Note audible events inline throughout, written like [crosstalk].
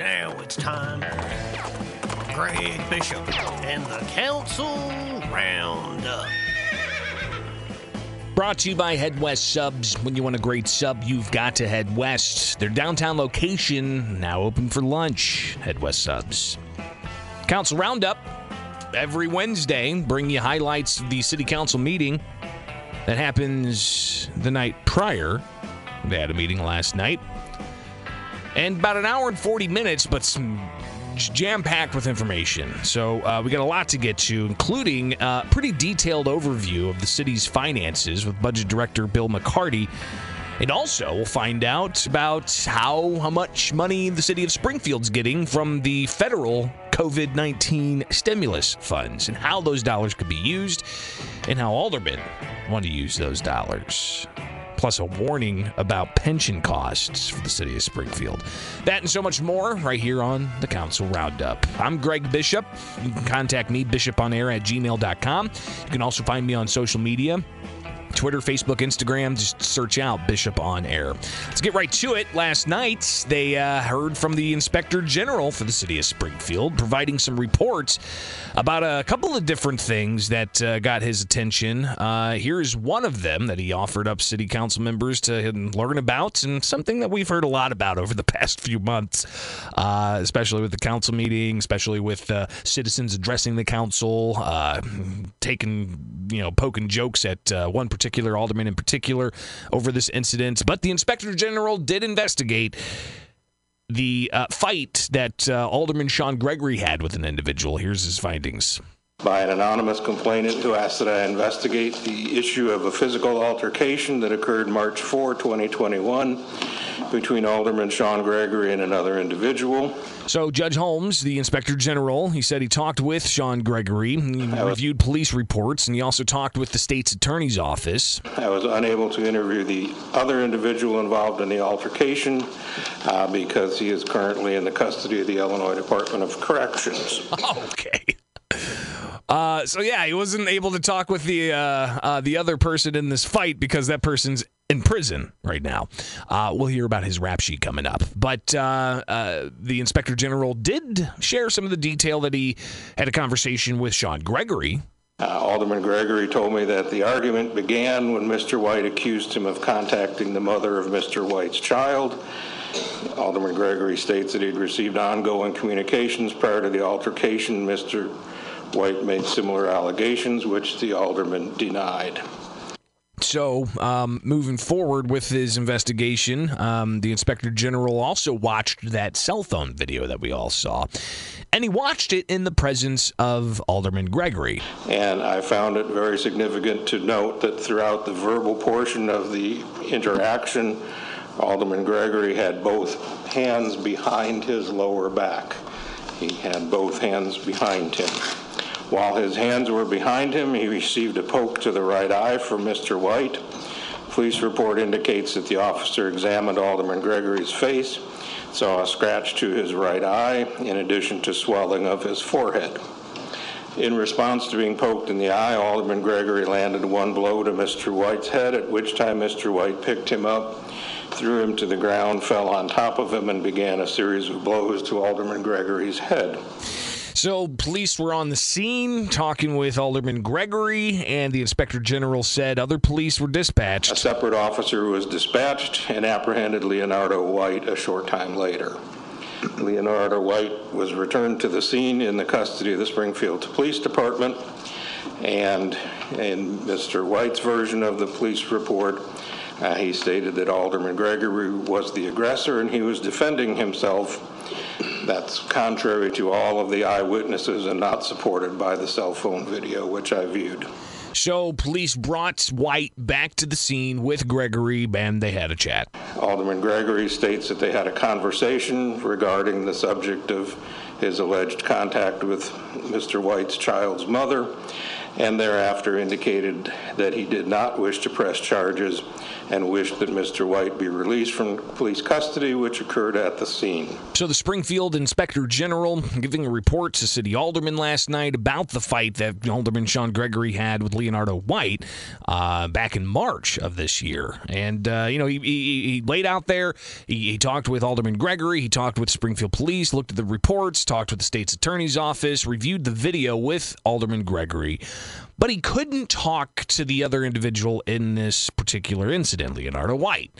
Now it's time for Greg Bishop and the Council Roundup. Brought to you by Head West Subs. When you want a great sub, you've got to head west. Their downtown location now open for lunch. Head West Subs. Council Roundup every Wednesday, bring you highlights of the city council meeting that happens the night prior. They had a meeting last night. And about an hour and 40 minutes, but jam packed with information. So uh, we got a lot to get to, including a pretty detailed overview of the city's finances with Budget Director Bill McCarty. And also, we'll find out about how, how much money the city of Springfield's getting from the federal COVID 19 stimulus funds and how those dollars could be used and how aldermen want to use those dollars plus a warning about pension costs for the city of Springfield. That and so much more right here on the Council Roundup. I'm Greg Bishop. You can contact me, bishoponair at gmail.com. You can also find me on social media. Twitter, Facebook, Instagram. Just search out Bishop on Air. Let's get right to it. Last night, they uh, heard from the Inspector General for the city of Springfield, providing some reports about a couple of different things that uh, got his attention. Uh, here is one of them that he offered up city council members to learn about, and something that we've heard a lot about over the [laughs] past few months, uh, especially with the council meeting, especially with uh, citizens addressing the council, uh, taking, you know, poking jokes at one particular alderman in particular over this incident. But the inspector general did investigate the uh, fight that uh, Alderman Shawn Gregory had with an individual. Here's his findings. By an anonymous complainant who asked that I investigate the issue of a physical altercation that occurred March 4, 2021 between Alderman Shawn Gregory and another individual. So, Judge Holmes, the inspector general, he said he talked with Shawn Gregory. He reviewed police reports, and he also talked with the state's attorney's office. I was unable to interview the other individual involved in the altercation uh, because he is currently in the custody of the Illinois Department of Corrections. [laughs] okay. Uh, so yeah, he wasn't able to talk with the uh, uh, the other person in this fight because that person's in prison right now. Uh, we'll hear about his rap sheet coming up. But uh, uh, the inspector general did share some of the detail that he had a conversation with Shawn Gregory. Alderman Gregory told me that the argument began when Mr. White accused him of contacting the mother of Mr. White's child. Alderman Gregory states that he'd received ongoing communications prior to the altercation. Mr. White made similar allegations, which the alderman denied. So, um, moving forward with his investigation, um, the inspector general also watched that cell phone video that we all saw. And he watched it in the presence of Alderman Gregory. And I found it very significant to note that throughout the verbal portion of the interaction, Alderman Gregory had both hands behind his lower back. He had both hands behind him. While his hands were behind him, he received a poke to the right eye from Mr. White. Police report indicates that the officer examined Alderman Gregory's face, saw a scratch to his right eye, in addition to swelling of his forehead. In response to being poked in the eye, Alderman Gregory landed one blow to Mr. White's head, at which time Mr. White picked him up, threw him to the ground, fell on top of him, and began a series of blows to Alderman Gregory's head. So, police were on the scene talking with Alderman Gregory, and the inspector general said other police were dispatched. A separate officer was dispatched and apprehended Leonardo White a short time later. Leonardo White was returned to the scene in the custody of the Springfield Police Department, and in Mr. White's version of the police report, uh, he stated that Alderman Gregory was the aggressor and he was defending himself that's contrary to all of the eyewitnesses and not supported by the cell phone video, which I viewed. So police brought White back to the scene with Gregory, and they had a chat. Alderman Gregory states that they had a conversation regarding the subject of his alleged contact with Mr. White's child's mother, and thereafter indicated that he did not wish to press charges and wished that Mr. White be released from police custody, which occurred at the scene. So, the Springfield Inspector General giving a report to City Alderman last night about the fight that Alderman Shawn Gregory had with Leonardo White uh, back in March of this year. And, uh, you know, he, he, he, laid out there, he, he talked with Alderman Gregory, he talked with Springfield Police, looked at the reports, talked with the state's attorney's office, reviewed the video with Alderman Gregory but he couldn't talk to the other individual in this particular incident, Leonardo White.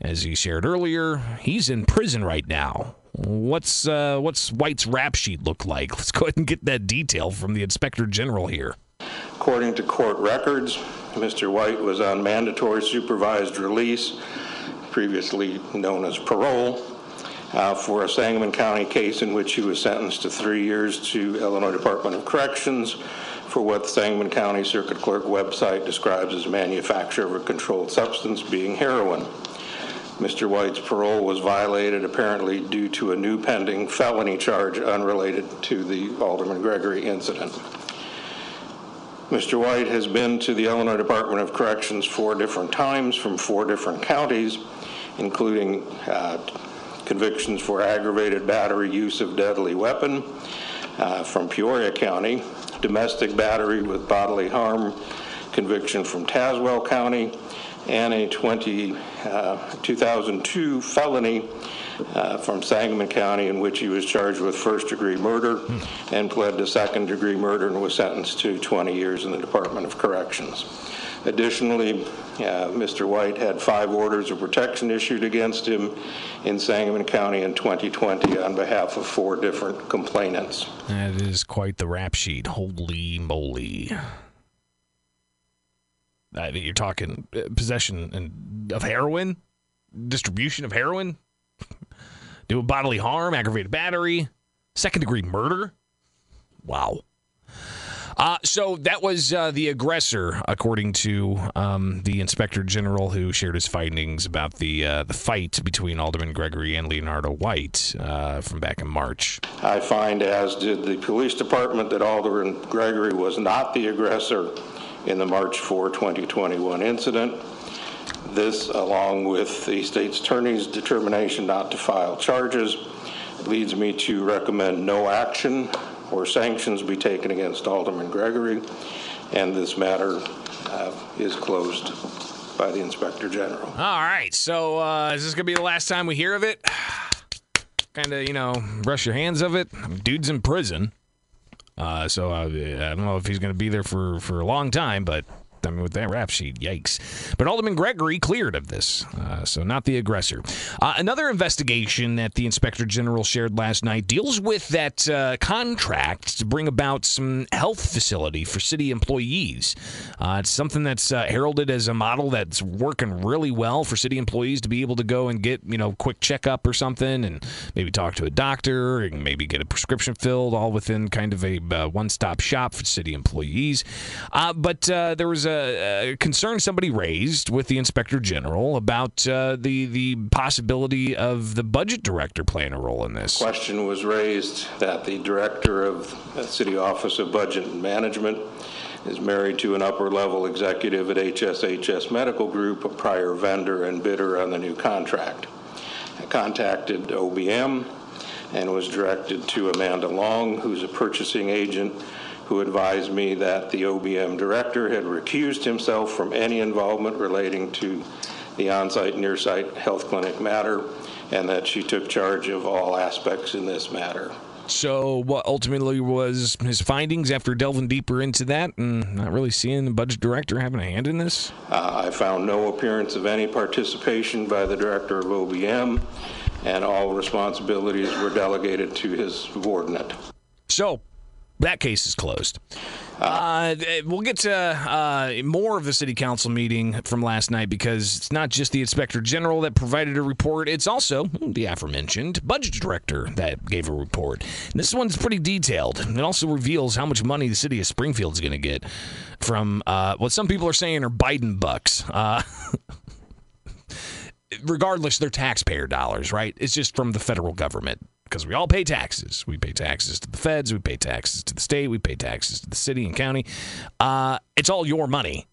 As he shared earlier, he's in prison right now. What's uh, what's White's rap sheet look like? [laughs] Let's go ahead and get that detail from the Inspector General here. According to court records, Mr. White was on mandatory supervised release, previously known as parole, uh, for a Sangamon County case in which he was sentenced to three years to Illinois Department of Corrections for what the Sangamon County Circuit Clerk website describes as manufacture of a controlled substance being heroin. Mr. White's parole was violated apparently due to a new pending felony charge unrelated to the Alderman Gregory incident. Mr. White has been to the Illinois Department of Corrections four different times from four different counties, including uh, convictions for aggravated battery use of deadly weapon uh, from Peoria County, domestic battery with bodily harm conviction from Tazewell County, and a 20, uh, 2002 felony uh, from Sangamon County in which he was charged with first degree murder and pled to second degree murder and was sentenced to 20 years in the Department of Corrections. Additionally, uh, Mr. White had five orders of protection issued against him in Sangamon County in 2020 on behalf of four different complainants. That is quite the rap sheet. Holy moly. I mean, you're talking uh, possession of heroin, distribution of heroin, [laughs] doing bodily harm, aggravated battery, second degree murder. Wow. Uh, so that was uh, the aggressor, according to um, the inspector general, who shared his findings about the uh, the fight between Alderman Gregory and Leonardo White uh, from back in March. I find, as did the police department, that Alderman Gregory was not the aggressor in the March 4, 2021 incident. This, along with the state's attorney's determination not to file charges, leads me to recommend no action or sanctions be taken against Alderman Gregory, and this matter uh, is closed by the Inspector General. All right. So uh, is this going to be the last time we hear of it? [sighs] kind of, you know, brush your hands of it. Dude's in prison. Uh, so uh, I don't know if he's going to be there for, for a long time, but I mean, with that rap sheet, yikes. But Alderman Gregory cleared of this, uh, so not the aggressor. Uh, another investigation that the Inspector General shared last night deals with that uh, contract to bring about some health facility for city employees. Uh, it's something that's uh, heralded as a model that's working really well for city employees to be able to go and get, you know, quick checkup or something and maybe talk to a doctor and maybe get a prescription filled all within kind of a uh, one stop shop for city employees. but there was a, a, concern somebody raised with the inspector general about uh, the the possibility of the budget director playing a role in this. Question was raised that the director of the City Office of Budget and Management is married to an upper level executive at HSHS Medical Group, a prior vendor and bidder on the new contract. I contacted OBM and was directed to Amanda Long, who's a purchasing agent who advised me that the OBM director had recused himself from any involvement relating to the on-site near-site health clinic matter and that she took charge of all aspects in this matter. So, what ultimately was his findings after delving deeper into that and not really seeing the budget director having a hand in this? Uh, I found no appearance of any participation by the director of OBM, and all responsibilities were delegated to his subordinate. So, that case is closed. Uh, we'll get to uh, more of the city council meeting from last night because it's not just the inspector general that provided a report, it's also the aforementioned budget director that gave a report. And this one's pretty detailed. It also reveals how much money the city of Springfield is going to get from uh, what some people are saying are Biden bucks. Uh, [laughs] regardless, they're taxpayer dollars, right? It's just from the federal government because we all pay taxes. We pay taxes to the feds, we pay taxes to the state, we pay taxes to the city and county. Uh, it's all your money.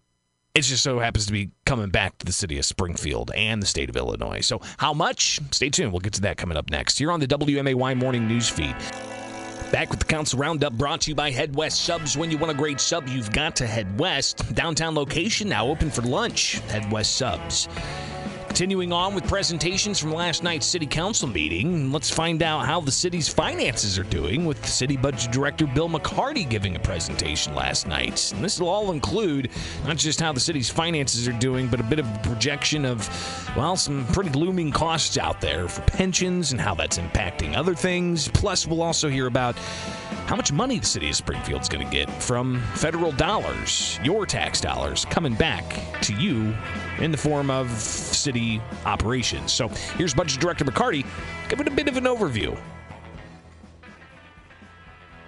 It just so happens to be coming back to the city of Springfield and the state of Illinois. So, how much? Stay tuned. We'll get to that coming up next. Here on the WMAY Morning News Feed. Back with the Council Roundup brought to you by Head West Subs. When you want a great sub, you've got to head west. Downtown location now open for lunch. Head West Subs. Continuing on with presentations from last night's City Council meeting, let's find out how the city's finances are doing with City Budget Director Bill McCarty giving a presentation last night. And this will all include not just how the city's finances are doing, but a bit of a projection of, well, some pretty looming costs out there for pensions and how that's impacting other things. Plus, we'll also hear about how much money the city of Springfield's going to get from federal dollars, your tax dollars, coming back to you in the form of city operations. So here's Budget Director McCarty giving a bit of an overview.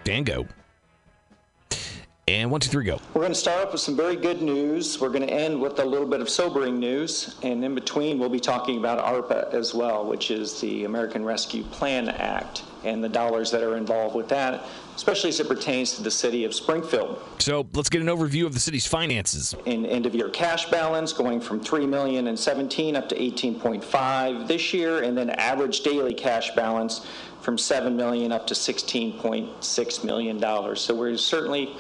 Dan, go. And one, two, three, go. We're going to start off with some very good news. We're going to end with a little bit of sobering news. And in between, we'll be talking about ARPA as well, which is the American Rescue Plan Act and the dollars that are involved with that, especially as it pertains to the city of Springfield. So let's get an overview of the city's finances. In end of year cash balance going from 3 million in 17 up to 18.5 this year, and then average daily cash balance from 7 million up to 16.6 million dollars. So we're certainly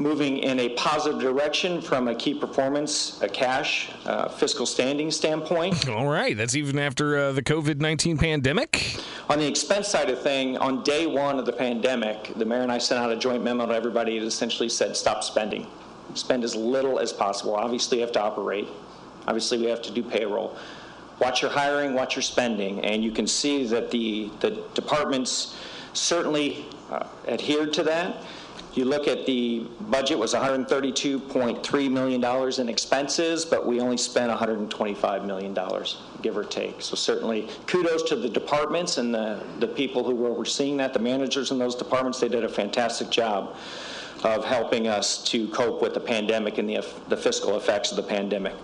moving in a positive direction from a key performance, a cash, uh, fiscal standing standpoint. All right, that's even after uh, the COVID 19 pandemic. On the expense side of thing, on day one of the pandemic, the mayor and I sent out a joint memo to everybody that essentially said stop spending. Spend as little as possible. Obviously, you have to operate. Obviously, we have to do payroll. Watch your hiring, watch your spending, and you can see that the, the departments certainly uh, adhered to that. You look at the budget was $132.3 million in expenses, but we only spent $125 million, give or take. So certainly kudos to the departments and the, the people who were overseeing that, the managers in those departments. They did a fantastic job of helping us to cope with the pandemic and the, the fiscal effects of the pandemic.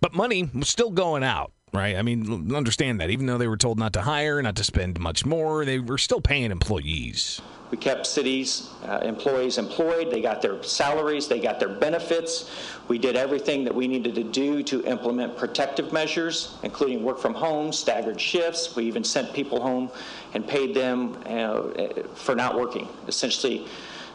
But money was still going out right? I mean, understand that. Even though they were told not to hire, not to spend much more, they were still paying employees. We kept cities uh, employees employed. They got their salaries, they got their benefits. We did everything that we needed to do to implement protective measures, including work from home, staggered shifts. We even sent people home and paid them uh, for not working. Essentially,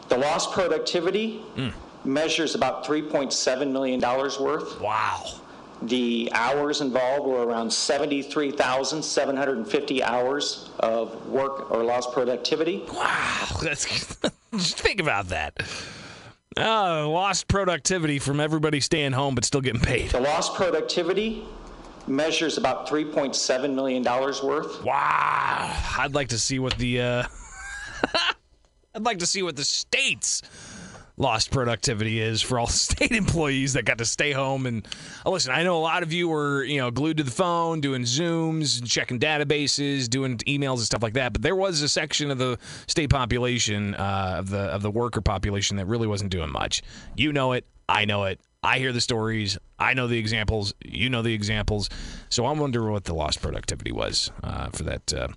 the lost productivity mm. measures about $3.7 million worth. Wow. The hours involved were around 73,750 hours of work or lost productivity. Wow, [laughs] that's just think about that. Uh, lost productivity from everybody staying home but still getting paid. The lost productivity measures about $3.7 million worth. Wow. I'd like to see what the uh, [laughs] I'd like to see what the states lost productivity is for all [laughs] state employees that got to stay home and oh, listen i know a lot of you were you know glued to the phone doing zooms checking databases doing emails and stuff like that but there was a section of the state population uh, of the of the worker population that really wasn't doing much you know it i know it I hear the stories. I know the examples. You know the examples. So I'm wondering what the lost productivity was uh, for that uh,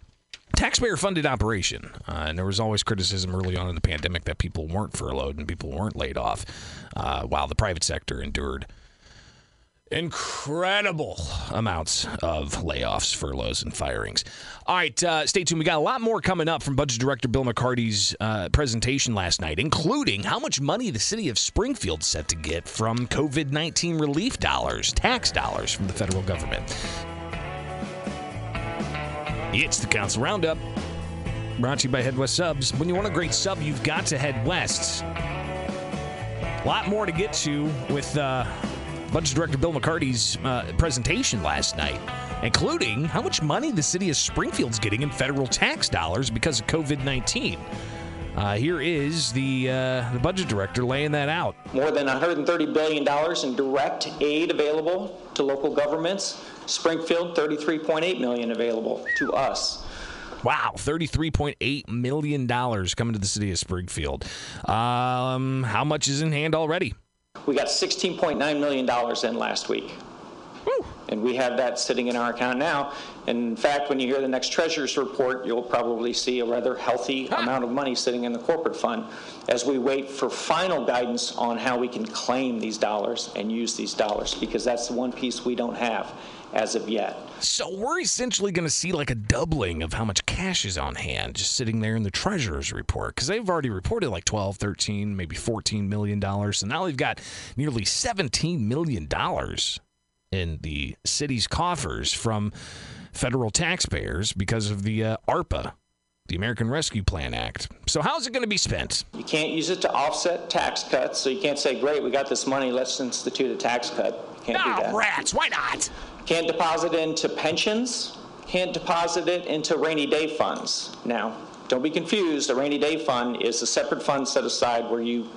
taxpayer funded operation. Uh, and there was always criticism early on in the pandemic that people weren't furloughed and people weren't laid off uh, while the private sector endured incredible amounts of layoffs, furloughs, and firings. All right, uh, stay tuned. We got a lot more coming up from Budget Director Bill McCarty's uh, presentation last night, including how much money the city of Springfield set to get from COVID 19 relief dollars, tax dollars from the federal government. It's the Council Roundup. Brought to you by Head West Subs. When you want a great sub, you've got to head west. A lot more to get to with uh, Budget Director Bill McCarty's uh, presentation last night, including how much money the city of Springfield's getting in federal tax dollars because of COVID 19. Uh, here is the uh, the budget director laying that out. More than 130 billion dollars in direct aid available to local governments. Springfield, 33.8 million available to us. Wow, $33.8 million coming to the city of Springfield. Um, how much is in hand already? We got $16.9 million in last week. And we have that sitting in our account now. And in fact, when you hear the next treasurer's report, you'll probably see a rather healthy amount of money sitting in the corporate fund as we wait for final guidance on how we can claim these dollars and use these dollars, because that's the one piece we don't have as of yet. So we're essentially going to see like a doubling of how much cash is on hand just sitting there in the treasurer's report because they've already reported like 12, 13, maybe 14 million dollars. So now they've got nearly 17 million dollars in the city's coffers from federal taxpayers because of the uh, ARPA, the American Rescue Plan Act. So how's it going to be spent? You can't use it to offset tax cuts, so you can't say, great, we got this money, let's institute a tax cut. You can't do Oh, that. rats! Why not? Can't deposit into pensions, can't deposit it into rainy day funds. Now, don't be confused, a rainy day fund is a separate fund set aside where you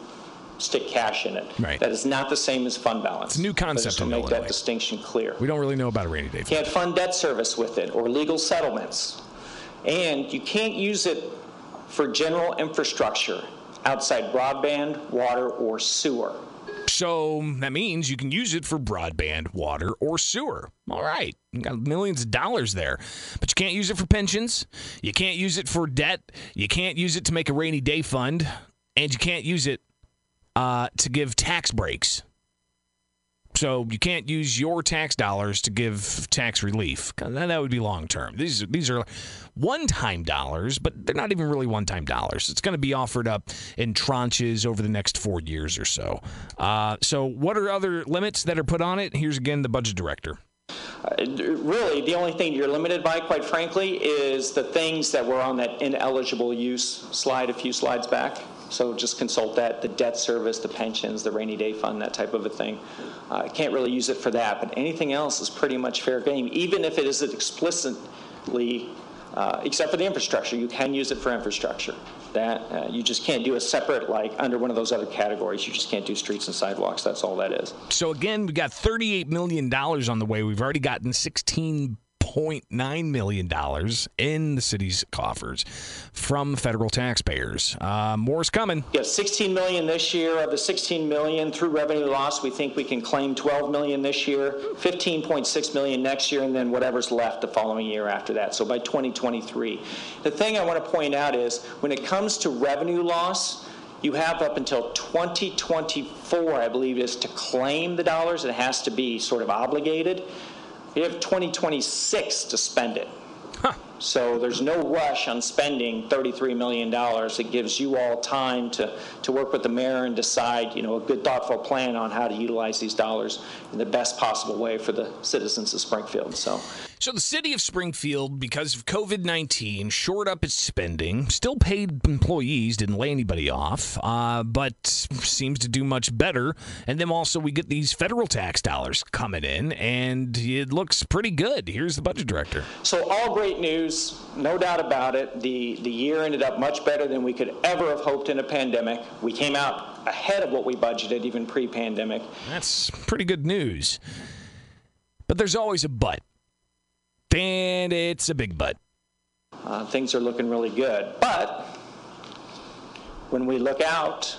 stick cash in it. Right. That is not the same as fund balance. It's a new concept to make that distinction clear. We don't really know about a rainy day fund. Can't fund debt service with it or legal settlements. And you can't use it for general infrastructure outside broadband, water, or sewer. So that means you can use it for broadband, water, or sewer. All right. You got millions of dollars there. But you can't use it for pensions. You can't use it for debt. You can't use it to make a rainy day fund. And you can't use it uh, to give tax breaks. So you can't use your tax dollars to give tax relief. That would be long term. These these are one-time dollars, but they're not even really one-time dollars. It's going to be offered up in tranches over the next four years or so. Uh, so what are other limits that are put on it? Here's again the budget director. Really, the only thing you're limited by, quite frankly, is the things that were on that ineligible use slide a few slides back. So just consult that, the debt service, the pensions, the rainy day fund, that type of a thing. I can't really use it for that, but anything else is pretty much fair game, even if it isn't explicitly, uh, except for the infrastructure. You can use it for infrastructure. That, uh, you just can't do a separate, like, under one of those other categories. You just can't do streets and sidewalks. That's all that is. So again, we've got $38 million on the way. We've already gotten $16.9 million in the city's coffers from federal taxpayers. Uh, more's coming. Yeah, 16 million this year. Of the 16 million through revenue loss, we think we can claim 12 million this year, 15.6 million next year, and then whatever's left the following year after that. So by 2023. The thing I want to point out is when it comes to revenue loss, you have up until 2024, I believe is to claim the dollars. It has to be sort of obligated. You have 2026 to spend it. So there's no rush on spending $33 million. It gives you all time to, to work with the mayor and decide, you know, a good thoughtful plan on how to utilize these dollars in the best possible way for the citizens of Springfield. So So the city of Springfield, because of COVID 19, shored up its spending, still paid employees, didn't lay anybody off, uh, but seems to do much better. And then also, we get these federal tax dollars coming in, and it looks pretty good. Here's the budget director. So all great news, no doubt about it. The, the year ended up much better than we could ever have hoped in a pandemic. We came out ahead of what we budgeted, even pre-pandemic. That's pretty good news. But there's always a but. And it's a big but. Uh, things are looking really good. But when we look out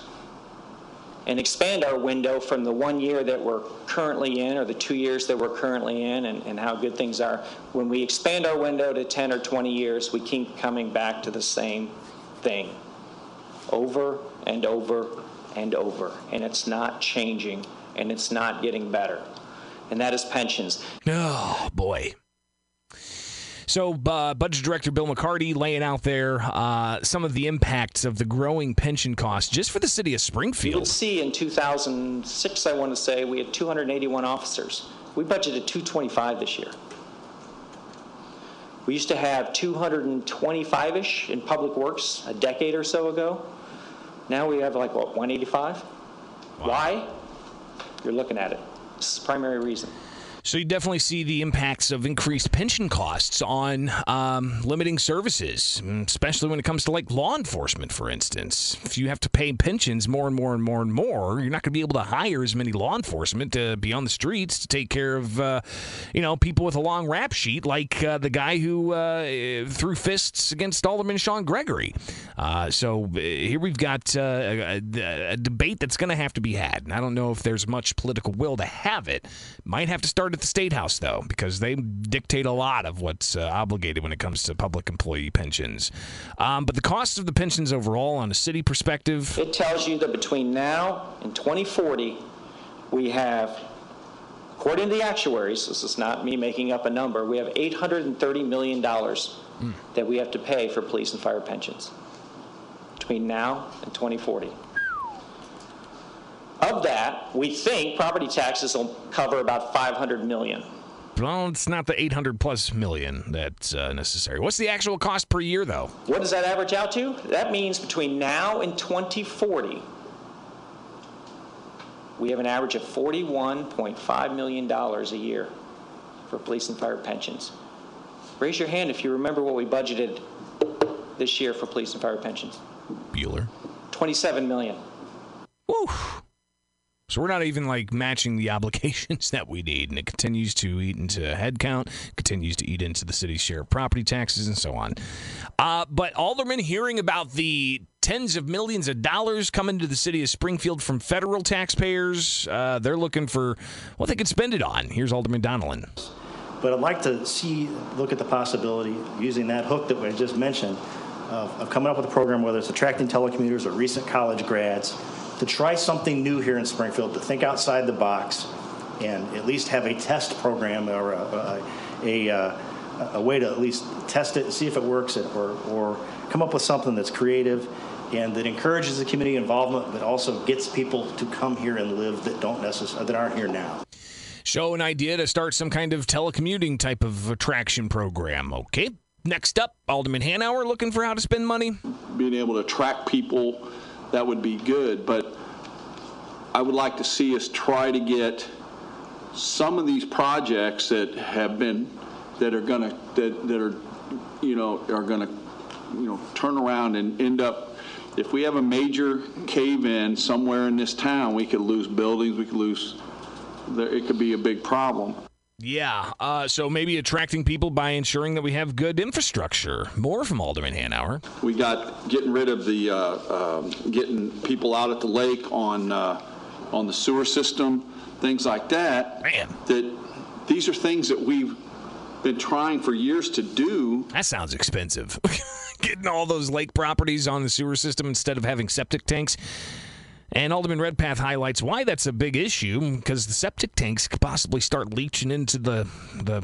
and expand our window from the one year that we're currently in or the two years that we're currently in and, and how good things are, when we expand our window to 10 or 20 years, we keep coming back to the same thing over and over and over. And it's not changing and it's not getting better. And that is pensions. Oh, boy. So, uh, Budget Director Bill McCarty laying out there uh, some of the impacts of the growing pension costs just for the city of Springfield. You would see in 2006, I want to say, we had 281 officers. We budgeted 225 this year. We used to have 225-ish in Public Works a decade or so ago. Now we have like, what, 185? Why? You're looking at it. This is the primary reason. So, you definitely see the impacts of increased pension costs on um, limiting services, mm, especially when it comes to like law enforcement, for instance. If you have to pay pensions more and more and more and more, you're not going to be able to hire as many law enforcement to be on the streets to take care of, uh, you know, people with a long rap sheet like uh, the guy who uh, threw fists against Alderman Shawn Gregory. Uh, so uh, here we've got uh, a- a debate that's going to have to be had. And I don't know if there's much political will to have it. Might have to start at the State House, though, because they dictate a lot of what's uh, obligated when it comes to public employee pensions. Um, but the cost of the pensions overall, on a city perspective, It tells you that between now and 2040, we have, according to the actuaries, this is not me making up a number, we have $830 million that we have to pay for police and fire pensions between now and 2040. Of that, we think property taxes will cover about 500 million. well, it's not the 800 plus million that's uh, necessary. What's the actual cost per year, though? What does that average out to? That means between now and 2040, we have an average of $41.5 million a year for police and fire pensions. Raise your hand if you remember what we budgeted this year for police and fire pensions. Bueller. 27 million. Woo. So we're not even like matching the [laughs] obligations that we need, and it continues to eat into headcount, continues to eat into the city's share of property taxes, and so on. Uh, but aldermen hearing about the tens of millions of dollars coming to the city of Springfield from federal taxpayers, uh, they're looking for what they could spend it on. Here's Alderman Donelan. But I'd like to see, look at the possibility, using that hook that I just mentioned, of, of coming up with a program, whether it's attracting telecommuters or recent college grads, to try something new here in Springfield, to think outside the box, and at least have a test program or a, a, a, uh, a way to at least test it and see if it works, or, or come up with something that's creative and that encourages the community involvement, but also gets people to come here and live that don't necessarily that aren't here now. Show an idea to start some kind of telecommuting type of attraction program. Okay. Next up, Alderman Hanauer looking for how to spend money. being able to attract people, that would be good. But I would like to see us try to get some of these projects that have been, that are gonna, that, that are, you know, are gonna, you know, turn around and end up, if we have a major cave-in somewhere in this town, we could lose buildings, we could lose, there- it could be a big problem. Yeah, uh, so maybe attracting people by ensuring that we have good infrastructure. More from Alderman Hanauer. We got getting rid of the, uh, um, getting people out at the lake on, uh, on the sewer system, things like that. Man. That, these are things that we've been trying for years to do. That sounds expensive. [laughs] Getting all those lake properties on the sewer system instead of having septic tanks. And Alderman Redpath highlights why that's a big issue because the septic tanks could possibly start leaching into the the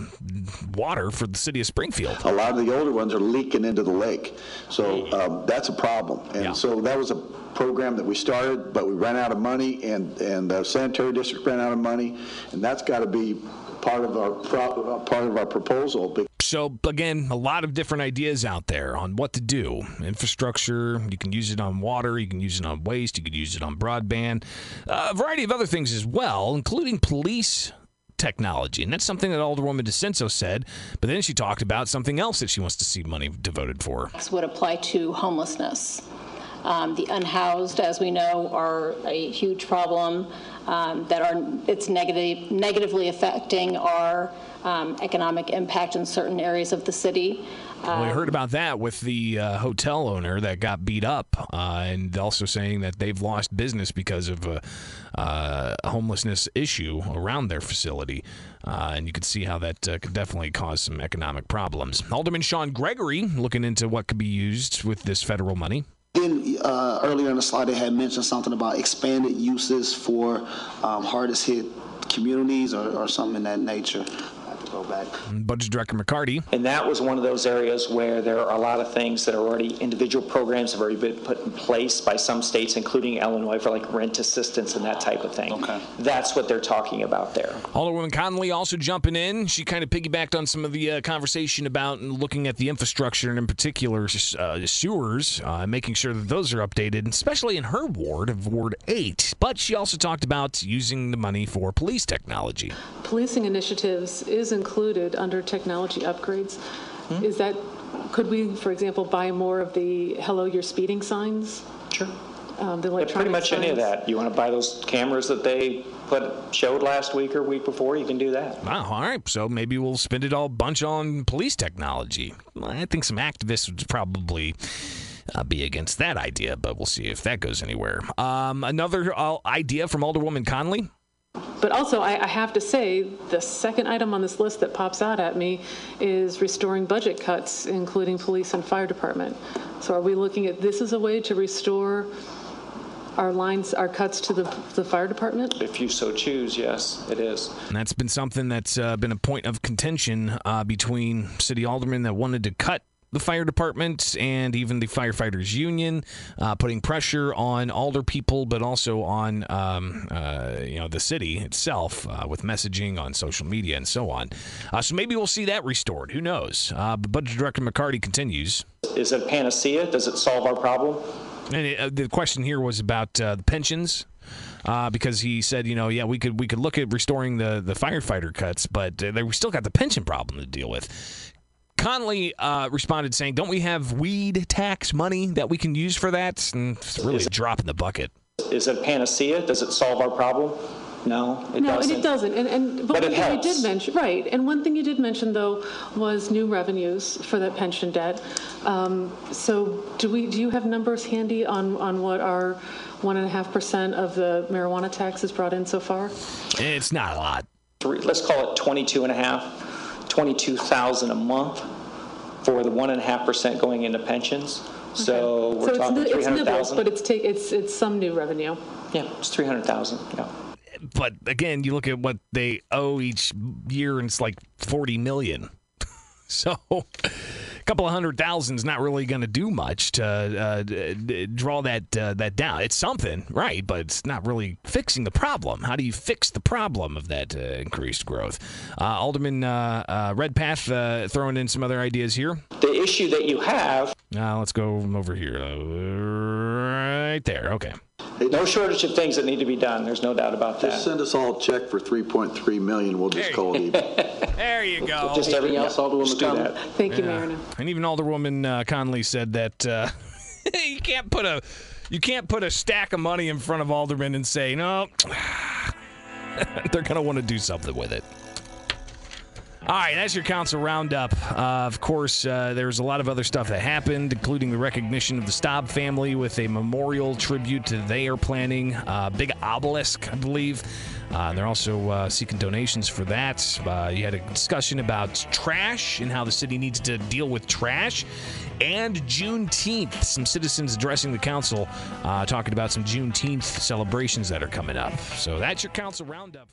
water for the city of Springfield. a lot of the older ones are leaking into the lake. So um, that's a problem. And Yeah. so that was a program that we started, but we ran out of money, and, and the sanitary district ran out of money, and that's got to be part of our, pro- uh, part of our proposal. So again, a lot of different ideas out there on what to do. Infrastructure, you can use it on water, you can use it on waste, you could use it on broadband, uh, a variety of other things as well, including police technology. And that's something that Alderwoman DiCenso said, but then she talked about something else that she wants to see money devoted for. would apply to homelessness. Um, the unhoused, as we know, are a huge problem um, that are it's negative, negatively affecting our um, economic impact in certain areas of the city. Well, we heard about that with the uh, hotel owner that got beat up, uh, and also saying that they've lost business because of a, uh, homelessness issue around their facility. Uh, and you can see how that uh, could definitely cause some economic problems. Alderman Shawn Gregory looking into what could be used with this federal money. Then uh, earlier in the slide, they had mentioned something about expanded uses for um, hardest hit communities or, or something in that nature. I have go back. Budget Director McCarty. And that was one of those areas where there are a lot of things that are already, individual programs have already been put in place by some states, including Illinois, for like rent assistance and that type of thing. Okay. That's what they're talking about there. Alderwoman Conley also jumping in. She kind of piggybacked on some of the uh, conversation about looking at the infrastructure and in particular uh, sewers, uh, making sure that those are updated, especially in her ward of Ward 8. But she also talked about using the money for police technology. Policing initiatives is included under technology upgrades. Is that, could we, for example, buy more of the hello, you're speeding signs? Sure. Um, The Yeah, Pretty much any of that. You want to buy those cameras that they put, showed last week or week before, you can do that. Wow, all right. So maybe we'll spend it all bunch on police technology. I think some activists would probably uh, be against that idea, but we'll see if that goes anywhere. Um, another uh, idea from Alderwoman Conley. But also, I, I have to say, the second item on this list that pops out at me is restoring budget cuts, including police and fire department. So are we looking at this as a way to restore our lines, our cuts to the, the fire department? If you so choose, yes, it is. And that's been something that's uh, been a point of contention uh, between city aldermen that wanted to cut the fire department and even the firefighters union, uh, putting pressure on alder people, but also on um, uh, you know the city itself uh, with messaging on social media and so on. Uh, so maybe we'll see that restored. Who knows? Uh, but Budget Director McCarty continues. Is it a panacea? Does it solve our problem? And it, uh, the question here was about uh, the pensions. Uh, because he said, you know, yeah, we could we could look at restoring the the firefighter cuts, but uh, they, we still got the pension problem to deal with. Conley uh, responded saying, "Don't we have weed tax money that we can use for that?" And it's really a drop in the bucket. Is it a panacea? Does it solve our problem? No, it No, doesn't. and it doesn't. And, and, but But one it thing you helps. did mention, right, and one thing you did mention, though, was new revenues for that pension debt. Um, So do we, do you have numbers handy on, on what our one and a half percent of the marijuana tax has brought in so far? It's not a lot. Three- Let's call it 22 and a half, 22,000 a month for the one and a half percent going into pensions. So So we're it's talking ni- it's 300,000. But it's take, it's, it's some new revenue. Yeah, it's 300,000, yeah. But again, you look at what they owe each year, and it's like forty million. [laughs] so, a couple of hundred thousand is not really going to do much to uh, d- d- draw that uh, that down. It's something, right? But it's not really fixing the problem. How do you fix the problem of that uh, increased growth? Uh, Alderman uh, uh, Redpath uh, throwing in some other ideas here. The issue that you have, Uh, let's go over here. Uh, right there. Okay. no shortage of things that need to be done, there's no doubt about that. Just that. send us all a check for 3.3 million, we'll just call it even. [laughs] There you go. Just everything else, Alderwoman Just do Conley? that. Thank you, Mayor. Now. And even Alderwoman uh, Conley said that uh, [laughs] you can't put a you can't put a stack of money in front of aldermen and say no. [laughs] They're gonna want to do something with it. All right, that's your council roundup. Uh, of course, uh, there's a lot of other stuff that happened, including the recognition of the Staub family with a memorial tribute to they are planning. Uh, big obelisk, I believe. Uh, they're also uh, seeking donations for that. Uh, you had a discussion about trash and how the city needs to deal with trash. And Juneteenth, some citizens addressing the council, uh, talking about some Juneteenth celebrations that are coming up. So that's your council roundup.